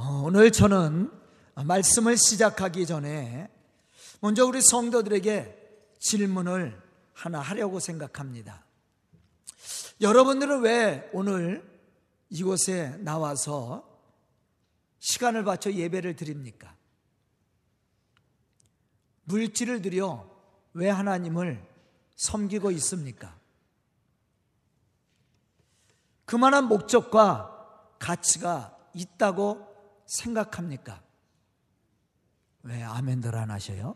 어, 오늘 저는 말씀을 시작하기 전에 먼저 우리 성도들에게 질문을 하나 하려고 생각합니다. 여러분들은 왜 오늘 이곳에 나와서 시간을 바쳐 예배를 드립니까? 물질을 들여 왜 하나님을 섬기고 있습니까? 그만한 목적과 가치가 있다고 생각합니까? 왜 아멘들 안 하셔요?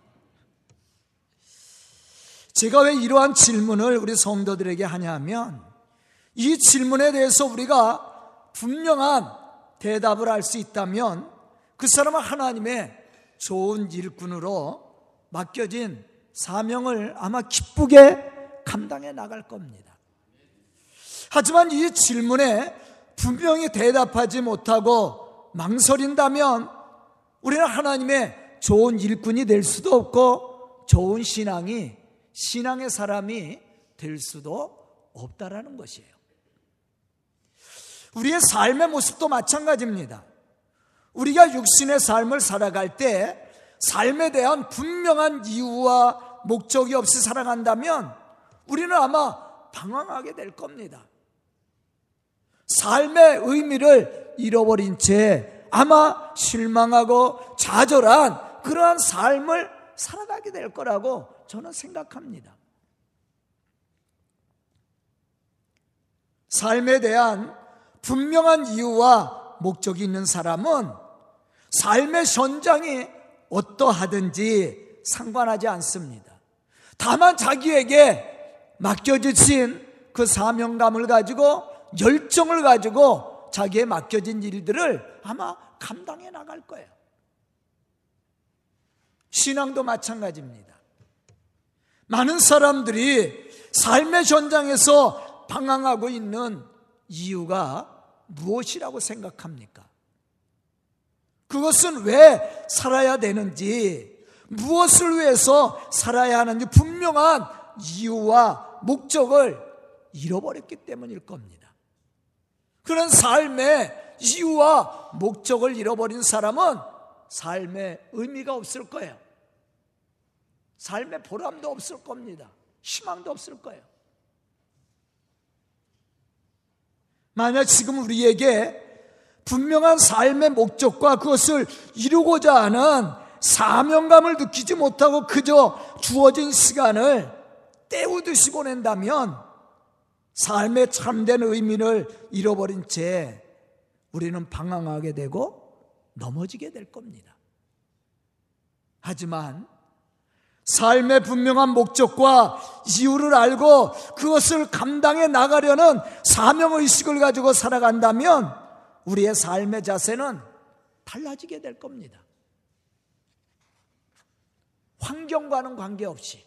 제가 왜 이러한 질문을 우리 성도들에게 하냐면 이 질문에 대해서 우리가 분명한 대답을 할 수 있다면 그 사람은 하나님의 좋은 일꾼으로 맡겨진 사명을 아마 기쁘게 감당해 나갈 겁니다. 하지만 이 질문에 분명히 대답하지 못하고 망설인다면 우리는 하나님의 좋은 일꾼이 될 수도 없고 좋은 신앙이 신앙의 사람이 될 수도 없다라는 것이에요. 우리의 삶의 모습도 마찬가지입니다. 우리가 육신의 삶을 살아갈 때 삶에 대한 분명한 이유와 목적이 없이 살아간다면 우리는 아마 방황하게 될 겁니다. 삶의 의미를 잃어버린 채 아마 실망하고 좌절한 그러한 삶을 살아가게 될 거라고 저는 생각합니다. 삶에 대한 분명한 이유와 목적이 있는 사람은 삶의 현장이 어떠하든지 상관하지 않습니다. 다만 자기에게 맡겨주신 그 사명감을 가지고 열정을 가지고 자기의 맡겨진 일들을 아마 감당해 나갈 거예요. 신앙도 마찬가지입니다. 많은 사람들이 삶의 현장에서 방황하고 있는 이유가 무엇이라고 생각합니까? 그것은 왜 살아야 되는지, 무엇을 위해서 살아야 하는지 분명한 이유와 목적을 잃어버렸기 때문일 겁니다. 그런 삶의 이유와 목적을 잃어버린 사람은 삶의 의미가 없을 거예요. 삶의 보람도 없을 겁니다. 희망도 없을 거예요. 만약 지금 우리에게 분명한 삶의 목적과 그것을 이루고자 하는 사명감을 느끼지 못하고 그저 주어진 시간을 때우듯이 보낸다면 삶의 참된 의미를 잃어버린 채 우리는 방황하게 되고 넘어지게 될 겁니다. 하지만 삶의 분명한 목적과 이유를 알고 그것을 감당해 나가려는 사명의식을 가지고 살아간다면 우리의 삶의 자세는 달라지게 될 겁니다. 환경과는 관계없이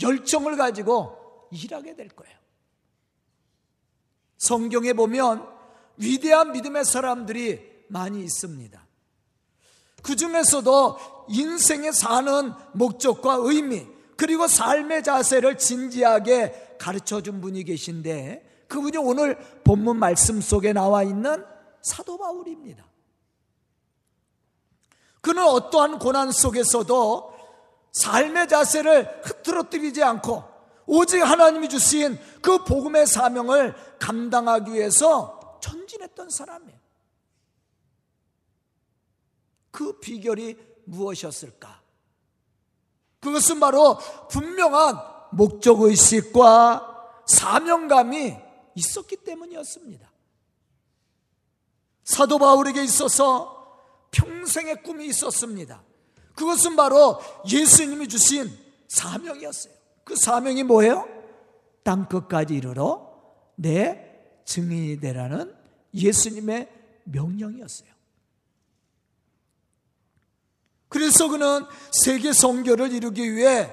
열정을 가지고 일하게 될 거예요. 성경에 보면 위대한 믿음의 사람들이 많이 있습니다. 그 중에서도 인생에 사는 목적과 의미, 그리고 삶의 자세를 진지하게 가르쳐 준 분이 계신데, 그분이 오늘 본문 말씀 속에 나와 있는 사도 바울입니다. 그는 어떠한 고난 속에서도 삶의 자세를 흐트러뜨리지 않고 오직 하나님이 주신 그 복음의 사명을 감당하기 위해서 전진했던 사람이에요. 그 비결이 무엇이었을까? 그것은 바로 분명한 목적의식과 사명감이 있었기 때문이었습니다. 사도 바울에게 있어서 평생의 꿈이 있었습니다. 그것은 바로 예수님이 주신 사명이었어요. 그 사명이 뭐예요? 땅 끝까지 이르러 내 증인이 되라는 예수님의 명령이었어요. 그래서 그는 세계 성교를 이루기 위해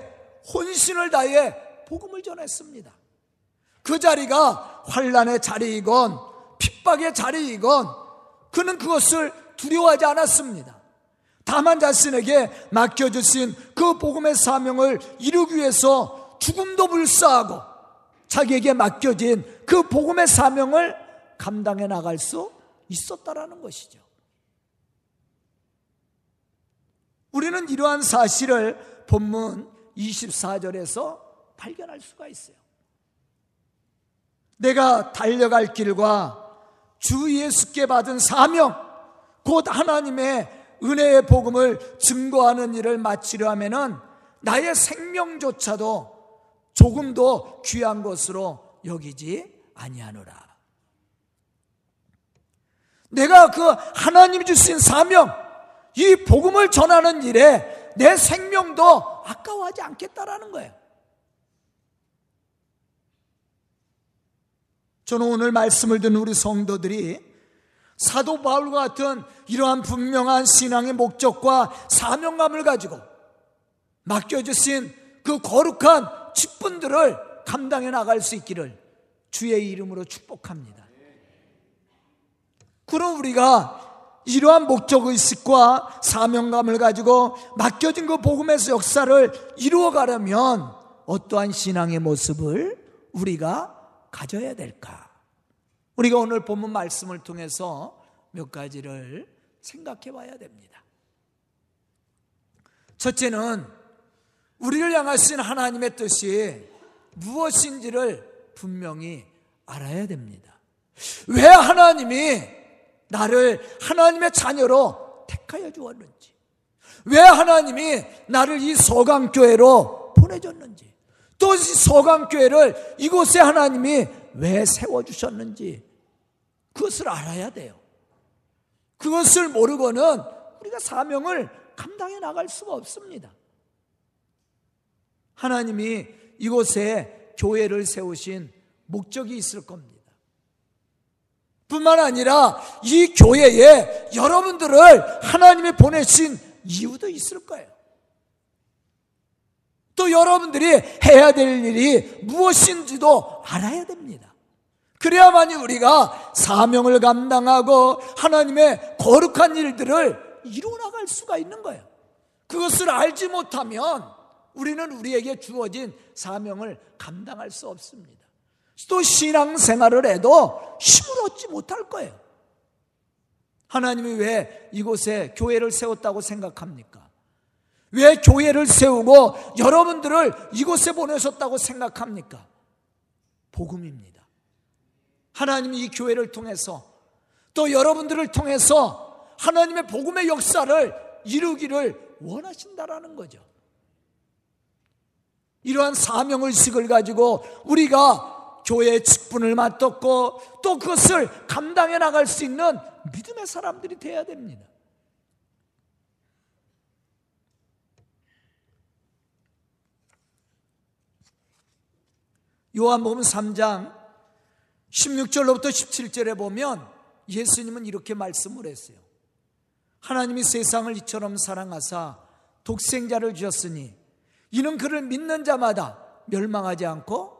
혼신을 다해 복음을 전했습니다. 그 자리가 환란의 자리이건 핍박의 자리이건 그는 그것을 두려워하지 않았습니다. 다만 자신에게 맡겨주신 그 복음의 사명을 이루기 위해서 죽음도 불사하고 자기에게 맡겨진 그 복음의 사명을 감당해 나갈 수 있었다라는 것이죠. 우리는 이러한 사실을 본문 24절에서 발견할 수가 있어요. 내가 달려갈 길과 주 예수께 받은 사명, 곧 하나님의 은혜의 복음을 증거하는 일을 마치려 하면은 나의 생명조차도 조금도 귀한 것으로 여기지 아니하노라. 내가 그 하나님 주신 사명, 이 복음을 전하는 일에 내 생명도 아까워하지 않겠다라는 거예요. 저는 오늘 말씀을 듣는 우리 성도들이 사도 바울과 같은 이러한 분명한 신앙의 목적과 사명감을 가지고 맡겨주신 그 거룩한 직분들을 감당해 나갈 수 있기를 주의 이름으로 축복합니다. 그럼 우리가 이러한 목적의식과 사명감을 가지고 맡겨진 그 복음에서 역사를 이루어가려면 어떠한 신앙의 모습을 우리가 가져야 될까? 우리가 오늘 본문 말씀을 통해서 몇 가지를 생각해 봐야 됩니다. 첫째는 우리를 향하신 하나님의 뜻이 무엇인지를 분명히 알아야 됩니다. 왜 하나님이 나를 하나님의 자녀로 택하여 주었는지, 왜 하나님이 나를 이 서강교회로 보내줬는지, 또 이 서강교회를 이곳에 하나님이 왜 세워주셨는지, 그것을 알아야 돼요. 그것을 모르고는 우리가 사명을 감당해 나갈 수가 없습니다. 하나님이 이곳에 교회를 세우신 목적이 있을 겁니다. 뿐만 아니라 이 교회에 여러분들을 하나님이 보내신 이유도 있을 거예요. 또 여러분들이 해야 될 일이 무엇인지도 알아야 됩니다. 그래야만이 우리가 사명을 감당하고 하나님의 거룩한 일들을 이루어 나갈 수가 있는 거예요. 그것을 알지 못하면 우리는 우리에게 주어진 사명을 감당할 수 없습니다. 또 신앙 생활을 해도 힘을 얻지 못할 거예요. 하나님이 왜 이곳에 교회를 세웠다고 생각합니까? 왜 교회를 세우고 여러분들을 이곳에 보내셨다고 생각합니까? 복음입니다. 하나님이 이 교회를 통해서 또 여러분들을 통해서 하나님의 복음의 역사를 이루기를 원하신다라는 거죠. 이러한 사명의식을 가지고 우리가 교회의 직분을 맡았고 또 그것을 감당해 나갈 수 있는 믿음의 사람들이 되어야 됩니다. 요한복음 3장 16절로부터 17절에 보면 예수님은 이렇게 말씀을 했어요. 하나님이 세상을 이처럼 사랑하사 독생자를 주셨으니 이는 그를 믿는 자마다 멸망하지 않고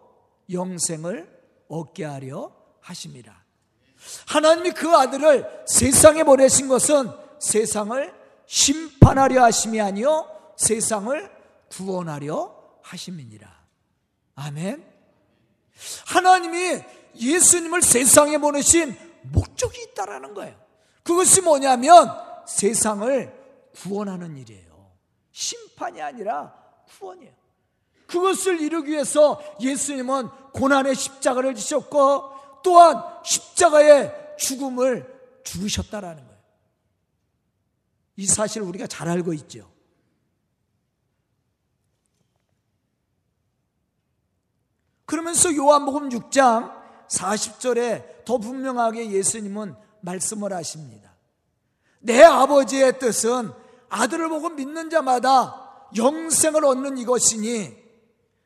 영생을 얻게 하려 하십니다. 하나님이 그 아들을 세상에 보내신 것은 세상을 심판하려 하심이 아니요 세상을 구원하려 하심이니라. 아멘. 하나님이 예수님을 세상에 보내신 목적이 있다라는 거예요. 그것이 뭐냐면 세상을 구원하는 일이에요. 심판이 아니라 구원이에요. 그것을 이루기 위해서 예수님은 고난의 십자가를 지셨고 또한 십자가의 죽음을 죽으셨다라는 거예요. 이 사실을 우리가 잘 알고 있죠. 그러면서 요한복음 6장 40절에 더 분명하게 예수님은 말씀을 하십니다. 내 아버지의 뜻은 아들을 보고 믿는 자마다 영생을 얻는 이것이니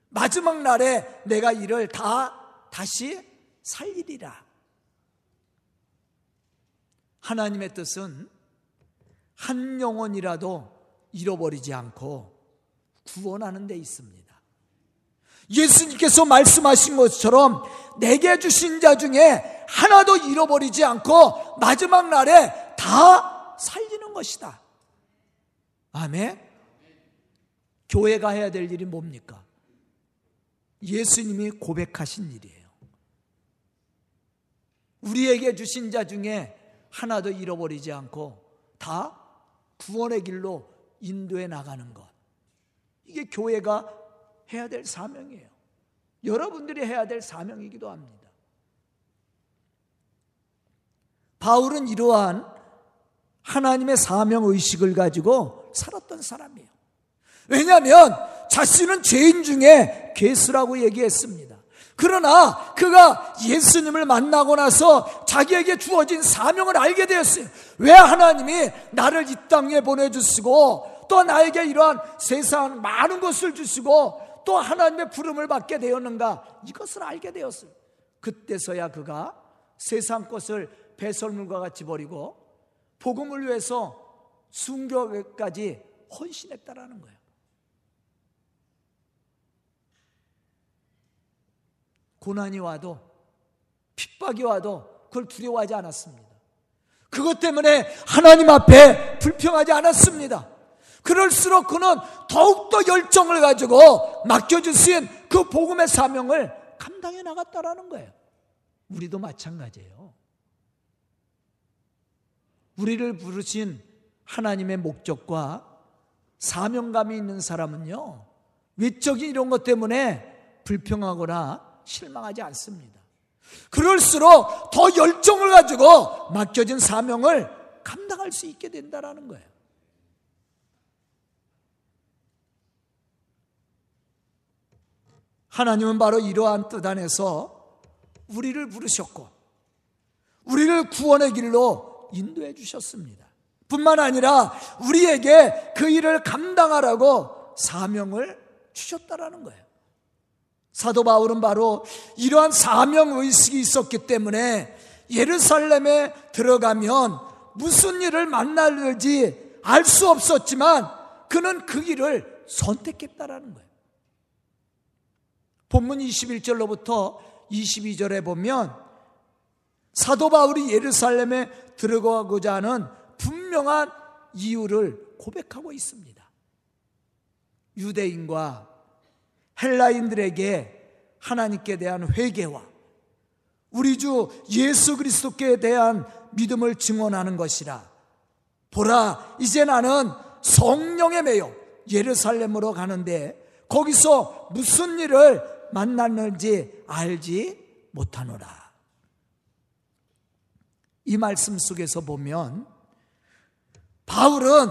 마지막 날에 내가 이를 다 다시 살리리라. 하나님의 뜻은 한 영혼이라도 잃어버리지 않고 구원하는 데 있습니다. 예수님께서 말씀하신 것처럼 내게 주신 자 중에 하나도 잃어버리지 않고 마지막 날에 다 살리는 것이다. 아멘. 교회가 해야 될 일이 뭡니까? 예수님이 고백하신 일이에요. 우리에게 주신 자 중에 하나도 잃어버리지 않고 다 구원의 길로 인도해 나가는 것. 이게 교회가 해야 될 사명이에요. 여러분들이 해야 될 사명이기도 합니다. 바울은 이러한 하나님의 사명 의식을 가지고 살았던 사람이에요. 왜냐하면 자신은 죄인 중에 괴수라고 얘기했습니다. 그러나 그가 예수님을 만나고 나서 자기에게 주어진 사명을 알게 되었어요. 왜 하나님이 나를 이 땅에 보내주시고 또 나에게 이러한 세상 많은 것을 주시고 또 하나님의 부름을 받게 되었는가 이것을 알게 되었어요. 그때서야 그가 세상 것을 배설물과 같이 버리고 복음을 위해서 순교까지 헌신했다라는 거예요. 고난이 와도 핍박이 와도 그걸 두려워하지 않았습니다. 그것 때문에 하나님 앞에 불평하지 않았습니다. 그럴수록 그는 더욱더 열정을 가지고 맡겨주신 그 복음의 사명을 감당해 나갔다라는 거예요. 우리도 마찬가지예요. 우리를 부르신 하나님의 목적과 사명감이 있는 사람은요, 외적인 이런 것 때문에 불평하거나 실망하지 않습니다. 그럴수록 더 열정을 가지고 맡겨진 사명을 감당할 수 있게 된다라는 거예요. 하나님은 바로 이러한 뜻 안에서 우리를 부르셨고 우리를 구원의 길로 인도해 주셨습니다. 뿐만 아니라 우리에게 그 일을 감당하라고 사명을 주셨다라는 거예요. 사도 바울은 바로 이러한 사명 의식이 있었기 때문에 예루살렘에 들어가면 무슨 일을 만날지 알 수 없었지만 그는 그 길을 선택했다라는 거예요. 본문 21절로부터 22절에 보면 사도 바울이 예루살렘에 들어가고자 하는 분명한 이유를 고백하고 있습니다. 유대인과 헬라인들에게 하나님께 대한 회개와 우리 주 예수 그리스도께 대한 믿음을 증언하는 것이라. 보라, 이제 나는 성령에 매여 예루살렘으로 가는데 거기서 무슨 일을 만났는지 알지 못하노라. 이 말씀 속에서 보면 바울은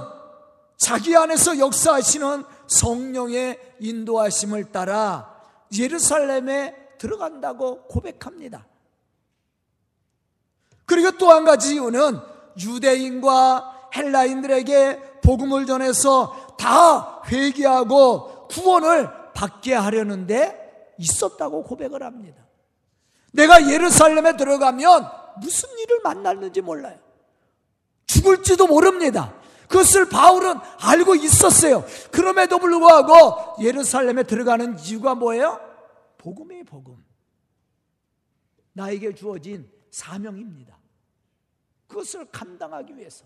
자기 안에서 역사하시는 성령의 인도하심을 따라 예루살렘에 들어간다고 고백합니다. 그리고 또 한 가지 이유는 유대인과 헬라인들에게 복음을 전해서 다 회개하고 구원을 받게 하려는데 있었다고 고백을 합니다. 내가 예루살렘에 들어가면 무슨 일을 만났는지 몰라요. 죽을지도 모릅니다. 그것을 바울은 알고 있었어요. 그럼에도 불구하고 예루살렘에 들어가는 이유가 뭐예요? 복음이에요, 복음. 나에게 주어진 사명입니다. 그것을 감당하기 위해서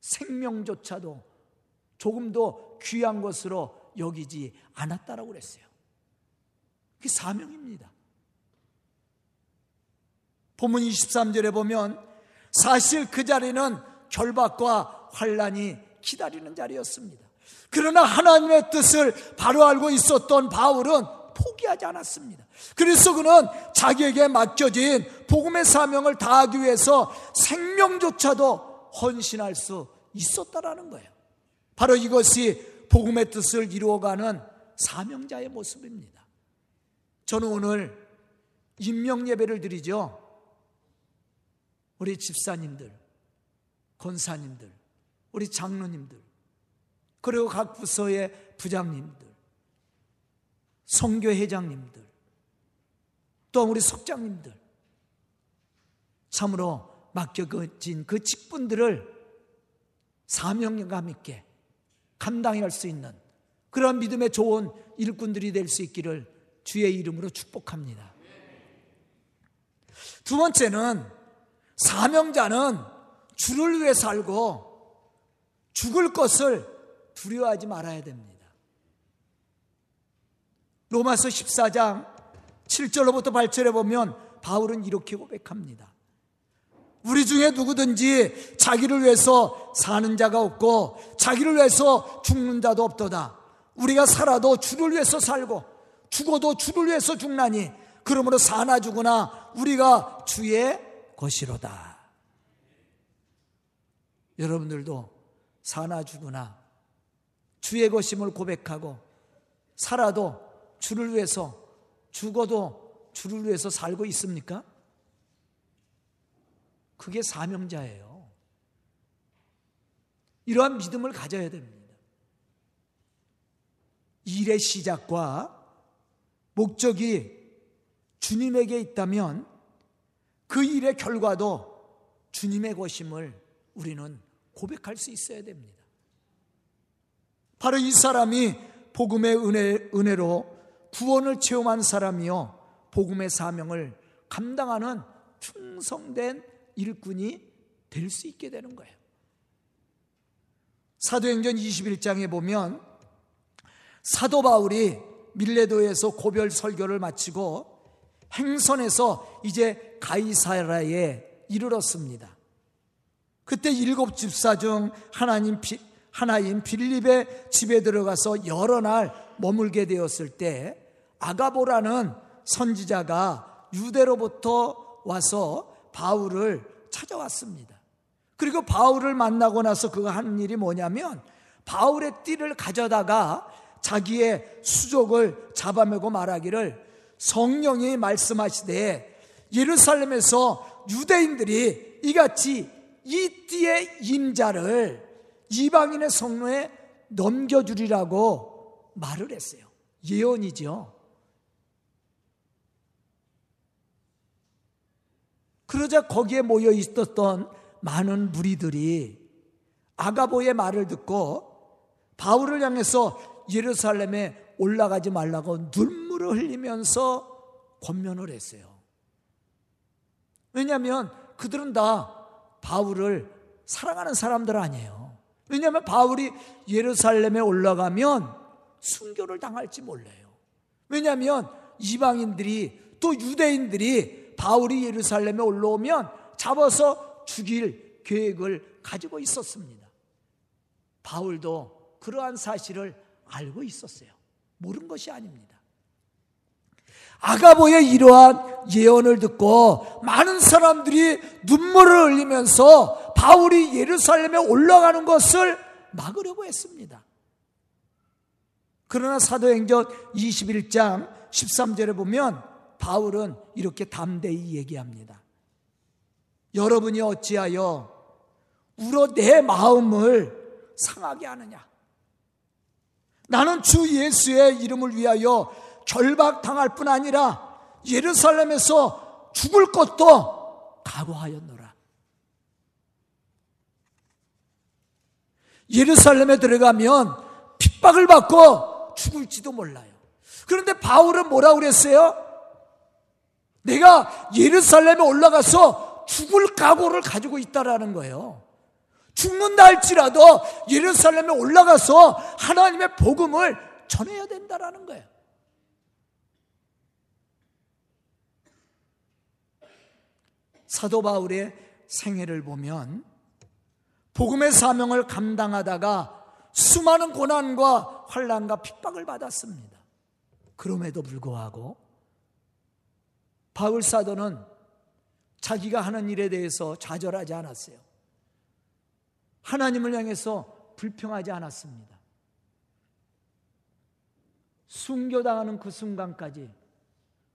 생명조차도 조금도 귀한 것으로 여기지 않았다라고 그랬어요. 그게 사명입니다. 본문 23절에 보면 사실 그 자리는 결박과 환란이 기다리는 자리였습니다. 그러나 하나님의 뜻을 바로 알고 있었던 바울은 포기하지 않았습니다. 그래서 그는 자기에게 맡겨진 복음의 사명을 다하기 위해서 생명조차도 헌신할 수 있었다라는 거예요. 바로 이것이 복음의 뜻을 이루어가는 사명자의 모습입니다. 저는 오늘 임명 예배를 드리죠. 우리 집사님들, 권사님들, 우리 장로님들, 그리고 각 부서의 부장님들, 성교 회장님들, 또 우리 속장님들, 참으로 맡겨진 그 직분들을 사명감 있게 감당할 수 있는 그런 믿음의 좋은 일꾼들이 될 수 있기를 주의 이름으로 축복합니다. 두 번째는 사명자는 주를 위해 살고 죽을 것을 두려워하지 말아야 됩니다. 로마서 14장 7절로부터 8절에 보면 바울은 이렇게 고백합니다. 우리 중에 누구든지 자기를 위해서 사는 자가 없고 자기를 위해서 죽는 자도 없도다. 우리가 살아도 주를 위해서 살고 죽어도 주를 위해서 죽나니 그러므로 사나 죽으나 우리가 주의 것이로다. 여러분들도 사나 죽으나 주의 것임을 고백하고 살아도 주를 위해서 죽어도 주를 위해서 살고 있습니까? 그게 사명자예요. 이러한 믿음을 가져야 됩니다. 일의 시작과 목적이 주님에게 있다면 그 일의 결과도 주님의 것임을 우리는 고백할 수 있어야 됩니다. 바로 이 사람이 복음의 은혜, 은혜로 구원을 체험한 사람이요. 복음의 사명을 감당하는 충성된 일꾼이 될 수 있게 되는 거예요. 사도행전 21장에 보면 사도 바울이 밀레도에서 고별 설교를 마치고 행선에서 이제 가이사라에 이르렀습니다. 그때 일곱 집사 중 하나님 하나인 빌립의 집에 들어가서 여러 날 머물게 되었을 때 아가보라는 선지자가 유대로부터 와서 바울을 찾아왔습니다. 그리고 바울을 만나고 나서 그가 하는 일이 뭐냐면 바울의 띠를 가져다가 자기의 수족을 잡아매고 말하기를 성령이 말씀하시되 예루살렘에서 유대인들이 이같이 이 띠의 임자를 이방인의 성로에 넘겨주리라고 말을 했어요. 예언이죠. 그러자 거기에 모여 있었던 많은 무리들이 아가보의 말을 듣고 바울을 향해서 예루살렘에 올라가지 말라고 눈물을 흘리면서 권면을 했어요. 왜냐하면 그들은 다 바울을 사랑하는 사람들 아니에요. 왜냐하면 바울이 예루살렘에 올라가면 순교를 당할지 몰라요. 왜냐하면 이방인들이 또 유대인들이 바울이 예루살렘에 올라오면 잡아서 죽일 계획을 가지고 있었습니다. 바울도 그러한 사실을 알고 있었어요. 모른 것이 아닙니다. 아가보의 이러한 예언을 듣고 많은 사람들이 눈물을 흘리면서 바울이 예루살렘에 올라가는 것을 막으려고 했습니다. 그러나 사도행전 21장 13절에 보면 바울은 이렇게 담대히 얘기합니다. 여러분이 어찌하여 울어 내 마음을 상하게 하느냐? 나는 주 예수의 이름을 위하여 결박당할 뿐 아니라 예루살렘에서 죽을 것도 각오하였노라. 예루살렘에 들어가면 핍박을 받고 죽을지도 몰라요. 그런데 바울은 뭐라고 그랬어요? 내가 예루살렘에 올라가서 죽을 각오를 가지고 있다라는 거예요. 죽는다 할지라도 예루살렘에 올라가서 하나님의 복음을 전해야 된다라는 거예요. 사도 바울의 생애를 보면 복음의 사명을 감당하다가 수많은 고난과 환란과 핍박을 받았습니다. 그럼에도 불구하고 바울 사도는 자기가 하는 일에 대해서 좌절하지 않았어요. 하나님을 향해서 불평하지 않았습니다. 순교당하는 그 순간까지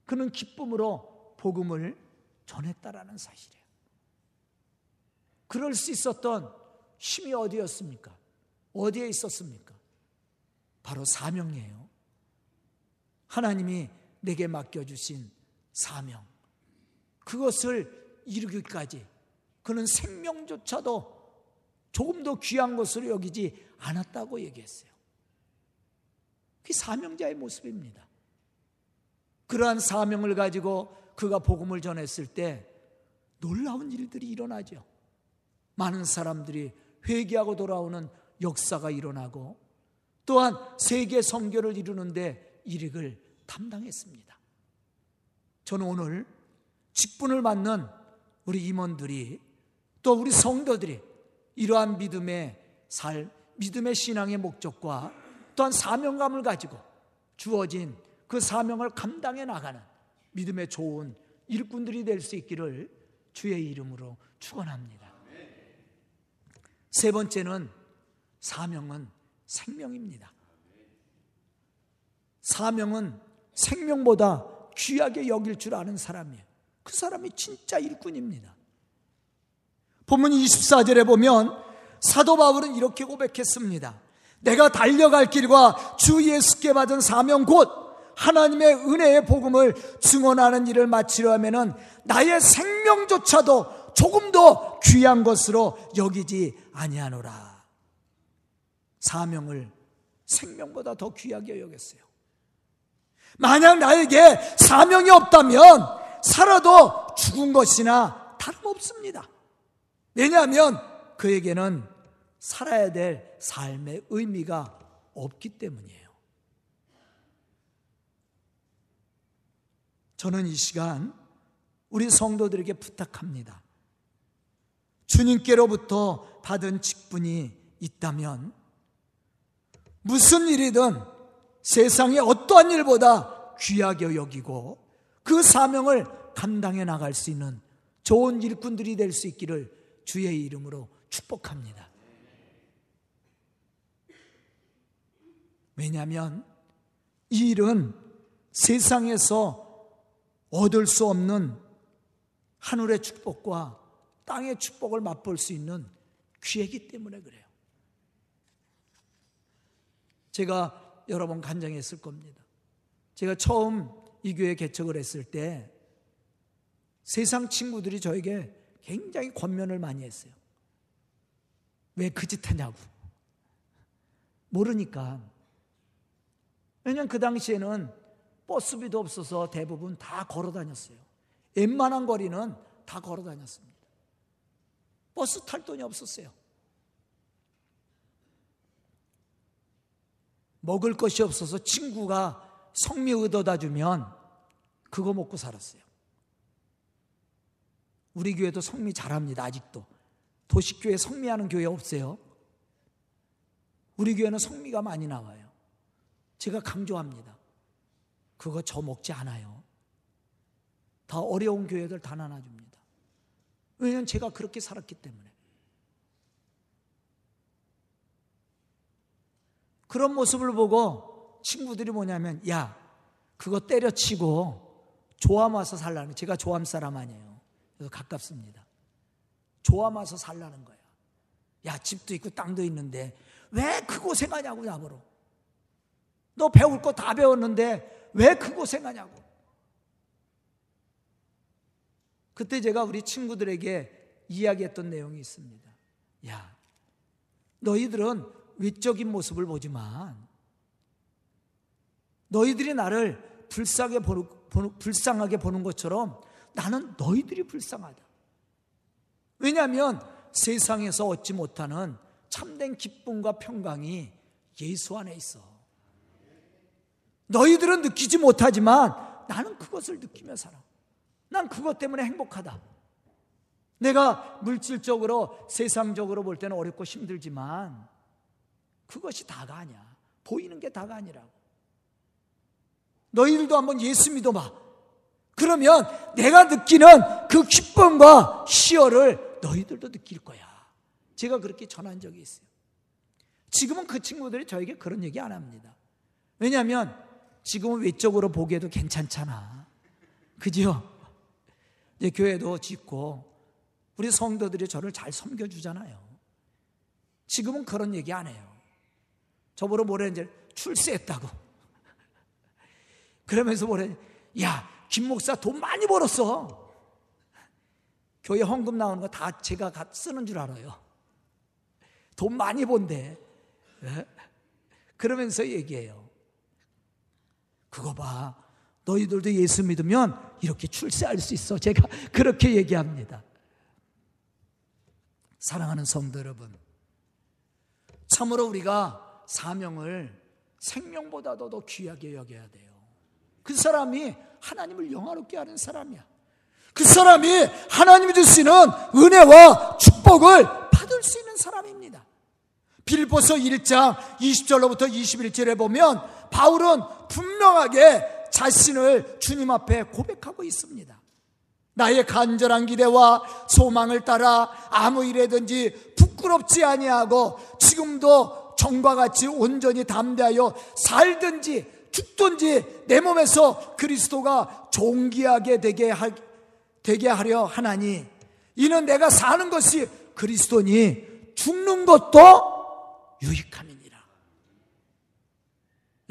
그는 기쁨으로 복음을 전했다라는 사실이에요. 그럴 수 있었던 힘이 어디였습니까? 어디에 있었습니까? 바로 사명이에요. 하나님이 내게 맡겨주신 사명. 그것을 이루기까지 그는 생명조차도 조금 더 귀한 것으로 여기지 않았다고 얘기했어요. 그 사명자의 모습입니다. 그러한 사명을 가지고 그가 복음을 전했을 때 놀라운 일들이 일어나죠. 많은 사람들이 회개하고 돌아오는 역사가 일어나고 또한 세계 선교를 이루는데 일익을 담당했습니다. 저는 오늘 직분을 맡는 우리 임원들이 또 우리 성도들이 이러한 믿음의 살, 믿음의 신앙의 목적과 또한 사명감을 가지고 주어진 그 사명을 감당해 나가는 믿음의 좋은 일꾼들이 될 수 있기를 주의 이름으로 축원합니다. 세 번째는 사명은 생명입니다. 사명은 생명보다 귀하게 여길 줄 아는 사람이에요. 그 사람이 진짜 일꾼입니다. 본문 24절에 보면 사도 바울은 이렇게 고백했습니다. 내가 달려갈 길과 주 예수께 받은 사명 곧 하나님의 은혜의 복음을 증언하는 일을 마치려 하면은 나의 생명조차도 조금 더 귀한 것으로 여기지 아니하노라. 사명을 생명보다 더 귀하게 여겼어요. 만약 나에게 사명이 없다면 살아도 죽은 것이나 다름없습니다. 왜냐하면 그에게는 살아야 될 삶의 의미가 없기 때문이에요. 저는 이 시간 우리 성도들에게 부탁합니다. 주님께로부터 받은 직분이 있다면 무슨 일이든 세상의 어떠한 일보다 귀하게 여기고 그 사명을 감당해 나갈 수 있는 좋은 일꾼들이 될 수 있기를 주의 이름으로 축복합니다. 왜냐하면 이 일은 세상에서 얻을 수 없는 하늘의 축복과 땅의 축복을 맛볼 수 있는 귀하기 때문에 그래요. 제가 여러 번 간증했을 겁니다. 제가 처음 이 교회 개척을 했을 때 세상 친구들이 저에게 굉장히 권면을 많이 했어요. 왜 그 짓 하냐고. 모르니까. 왜냐면 그 당시에는 버스비도 없어서 대부분 다 걸어 다녔어요. 웬만한 거리는 다 걸어 다녔습니다. 버스 탈 돈이 없었어요. 먹을 것이 없어서 친구가 성미 얻어다 주면 그거 먹고 살았어요. 우리 교회도 성미 잘합니다. 아직도. 도시교회 성미하는 교회 없어요. 우리 교회는 성미가 많이 나와요. 제가 강조합니다. 그거 저 먹지 않아요. 다 어려운 교회들 다 나눠줍니다. 왜냐하면 제가 그렇게 살았기 때문에. 그런 모습을 보고 친구들이 뭐냐면, 야, 그거 때려치고 조암 와서 살라는, 제가 조암 사람 아니에요. 그래서 가깝습니다. 조암 와서 살라는 거야. 야, 집도 있고 땅도 있는데 왜 그 고생하냐고, 나보러. 너 배울 거 다 배웠는데 왜 그 고생하냐고. 그때 제가 우리 친구들에게 이야기했던 내용이 있습니다. 야, 너희들은 외적인 모습을 보지만 너희들이 나를 불쌍하게 보는, 불쌍하게 보는 것처럼 나는 너희들이 불쌍하다. 왜냐하면 세상에서 얻지 못하는 참된 기쁨과 평강이 예수 안에 있어. 너희들은 느끼지 못하지만 나는 그것을 느끼며 살아. 난 그것 때문에 행복하다. 내가 물질적으로 세상적으로 볼 때는 어렵고 힘들지만 그것이 다가 아니야. 보이는 게 다가 아니라고. 너희들도 한번 예수 믿어봐. 그러면 내가 느끼는 그 기쁨과 희열을 너희들도 느낄 거야. 제가 그렇게 전한 적이 있어요. 지금은 그 친구들이 저에게 그런 얘기 안 합니다. 왜냐하면 지금은 외적으로 보기에도 괜찮잖아. 그죠? 이제 교회도 짓고 우리 성도들이 저를 잘 섬겨주잖아요. 지금은 그런 얘기 안 해요. 저보러 뭐래 이제 출세했다고. 그러면서 뭐래, 야, 김 목사 돈 많이 벌었어. 교회 헌금 나오는 거 다 제가 쓰는 줄 알아요. 돈 많이 번대. 예? 그러면서 얘기해요. 그거 봐. 너희들도 예수 믿으면 이렇게 출세할 수 있어. 제가 그렇게 얘기합니다. 사랑하는 성도 여러분. 참으로 우리가 사명을 생명보다도 더 귀하게 여겨야 돼요. 그 사람이 하나님을 영화롭게 하는 사람이야. 그 사람이 하나님이 주시는 은혜와 축복 축복을 받을 수 있는 사람입니다. 빌보서 1장 20절로부터 21절에 보면 바울은 분명하게 자신을 주님 앞에 고백하고 있습니다. 나의 간절한 기대와 소망을 따라 아무 일에든지 부끄럽지 아니하고 지금도 정과 같이 온전히 담대하여 살든지 죽든지 내 몸에서 그리스도가 존귀하게 되게, 하, 되게 하려 하나니 이는 내가 사는 것이 그리스도니 죽는 것도 유익함이니라.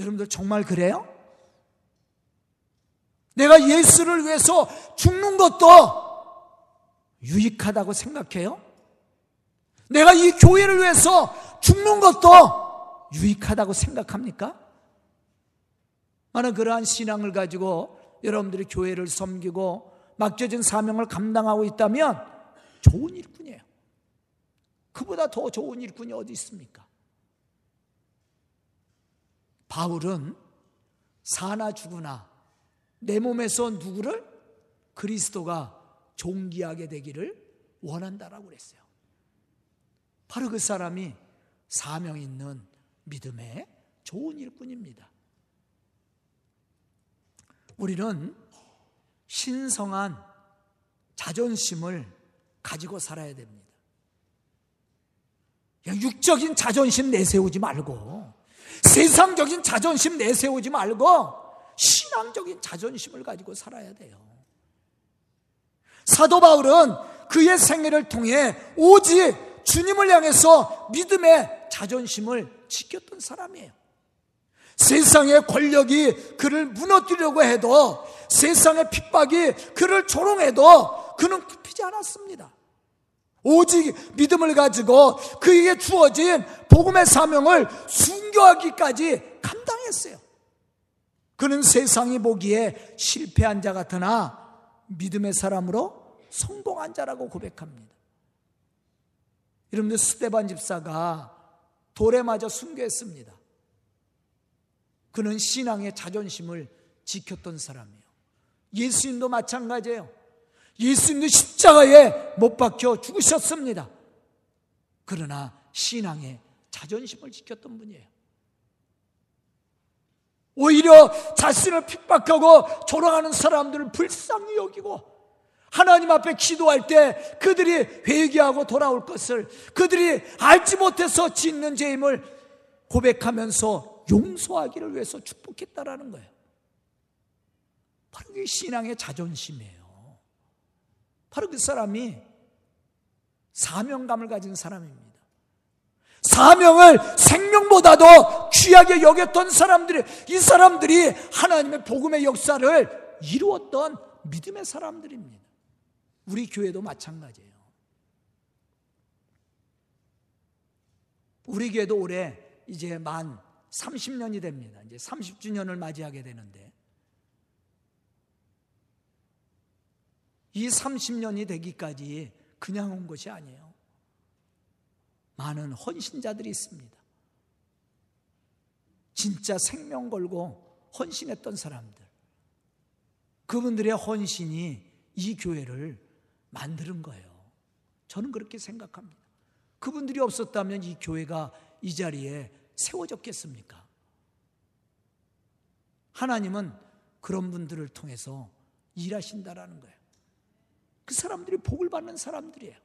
여러분들 정말 그래요? 내가 예수를 위해서 죽는 것도 유익하다고 생각해요? 내가 이 교회를 위해서 죽는 것도 유익하다고 생각합니까? 나는 그러한 신앙을 가지고 여러분들이 교회를 섬기고 맡겨진 사명을 감당하고 있다면 좋은 일꾼이에요. 그보다 더 좋은 일꾼이 어디 있습니까? 바울은 사나 죽으나 내 몸에서 누구를 그리스도가 존귀하게 되기를 원한다라고 그랬어요. 바로 그 사람이 사명 있는 믿음의 좋은 일꾼입니다. 우리는 신성한 자존심을 가지고 살아야 됩니다. 육적인 자존심 내세우지 말고 세상적인 자존심 내세우지 말고 신앙적인 자존심을 가지고 살아야 돼요. 사도 바울은 그의 생애를 통해 오직 주님을 향해서 믿음의 자존심을 지켰던 사람이에요. 세상의 권력이 그를 무너뜨리려고 해도 세상의 핍박이 그를 조롱해도 그는 굽히지 않았습니다. 오직 믿음을 가지고 그에게 주어진 복음의 사명을 순교하기까지 감당했어요. 그는 세상이 보기에 실패한 자 같으나 믿음의 사람으로 성공한 자라고 고백합니다. 여러분들 스테반 집사가 돌에 맞아 순교했습니다. 그는 신앙의 자존심을 지켰던 사람이에요. 예수님도 마찬가지예요. 예수님도 십자가에 못 박혀 죽으셨습니다. 그러나 신앙의 자존심을 지켰던 분이에요. 오히려 자신을 핍박하고 조롱하는 사람들을 불쌍히 여기고 하나님 앞에 기도할 때 그들이 회개하고 돌아올 것을 그들이 알지 못해서 짓는 죄임을 고백하면서 용서하기를 위해서 축복했다라는 거예요. 바로 그 신앙의 자존심이에요. 바로 그 사람이 사명감을 가진 사람입니다. 사명을 생명보다도 귀하게 여겼던 사람들이 이 사람들이 하나님의 복음의 역사를 이루었던 믿음의 사람들입니다. 우리 교회도 마찬가지예요. 우리 교회도 올해 이제 만 30년이 됩니다. 이제 30주년을 맞이하게 되는데 이 30년이 되기까지 그냥 온 것이 아니에요. 많은 헌신자들이 있습니다. 진짜 생명 걸고 헌신했던 사람들. 그분들의 헌신이 이 교회를 만드는 거예요. 저는 그렇게 생각합니다. 그분들이 없었다면 이 교회가 이 자리에 세워졌겠습니까? 하나님은 그런 분들을 통해서 일하신다라는 거예요. 그 사람들이 복을 받는 사람들이에요.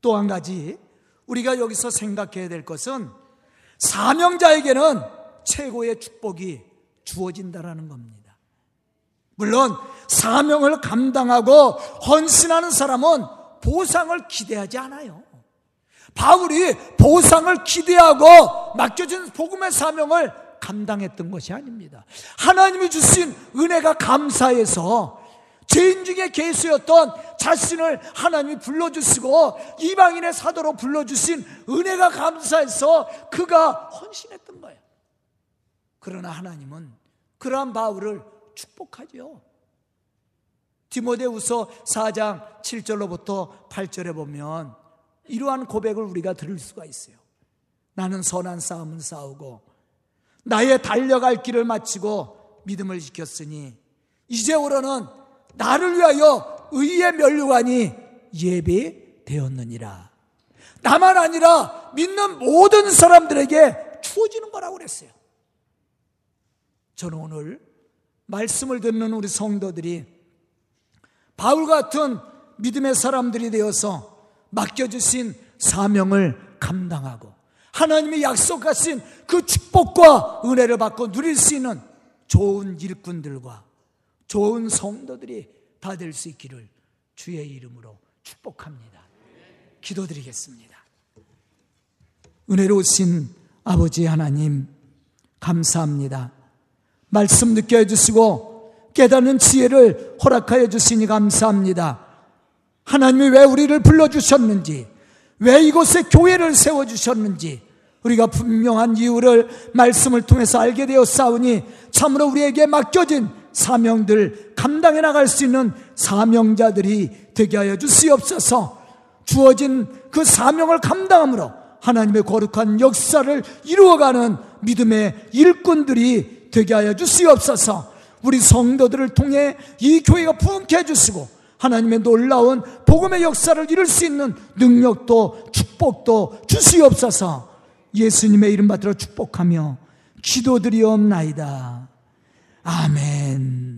또 한 가지 우리가 여기서 생각해야 될 것은 사명자에게는 최고의 축복이 주어진다라는 겁니다. 물론 사명을 감당하고 헌신하는 사람은 보상을 기대하지 않아요. 바울이 보상을 기대하고 맡겨진 복음의 사명을 감당했던 것이 아닙니다. 하나님이 주신 은혜가 감사해서 죄인 중에 개수였던 자신을 하나님이 불러주시고 이방인의 사도로 불러주신 은혜가 감사해서 그가 헌신했던 거예요. 그러나 하나님은 그러한 바울을 축복하죠. 디모데우서 4장 7절로부터 8절에 보면 이러한 고백을 우리가 들을 수가 있어요. 나는 선한 싸움을 싸우고 나의 달려갈 길을 마치고 믿음을 지켰으니 이제 오로는 나를 위하여 의의 면류관이 예배되었느니라. 나만 아니라 믿는 모든 사람들에게 주어지는 거라고 그랬어요. 저는 오늘 말씀을 듣는 우리 성도들이 바울 같은 믿음의 사람들이 되어서 맡겨주신 사명을 감당하고 하나님이 약속하신 그 축복과 은혜를 받고 누릴 수 있는 좋은 일꾼들과 좋은 성도들이 다 될 수 있기를 주의 이름으로 축복합니다. 기도드리겠습니다. 은혜로우신 아버지 하나님, 감사합니다. 말씀 느껴 해주시고 깨닫는 지혜를 허락하여 주시니 감사합니다. 하나님이 왜 우리를 불러주셨는지, 왜 이곳에 교회를 세워주셨는지, 우리가 분명한 이유를 말씀을 통해서 알게 되어 싸우니 참으로 우리에게 맡겨진 사명들 감당해 나갈 수 있는 사명자들이 되게 하여 주시옵소서. 주어진 그 사명을 감당함으로 하나님의 거룩한 역사를 이루어가는 믿음의 일꾼들이 되게 하여 주시옵소서. 우리 성도들을 통해 이 교회가 부흥케 해주시고 하나님의 놀라운 복음의 역사를 이룰 수 있는 능력도 축복도 주시옵소서. 예수님의 이름 받들어 축복하며 기도드리옵나이다. 아멘.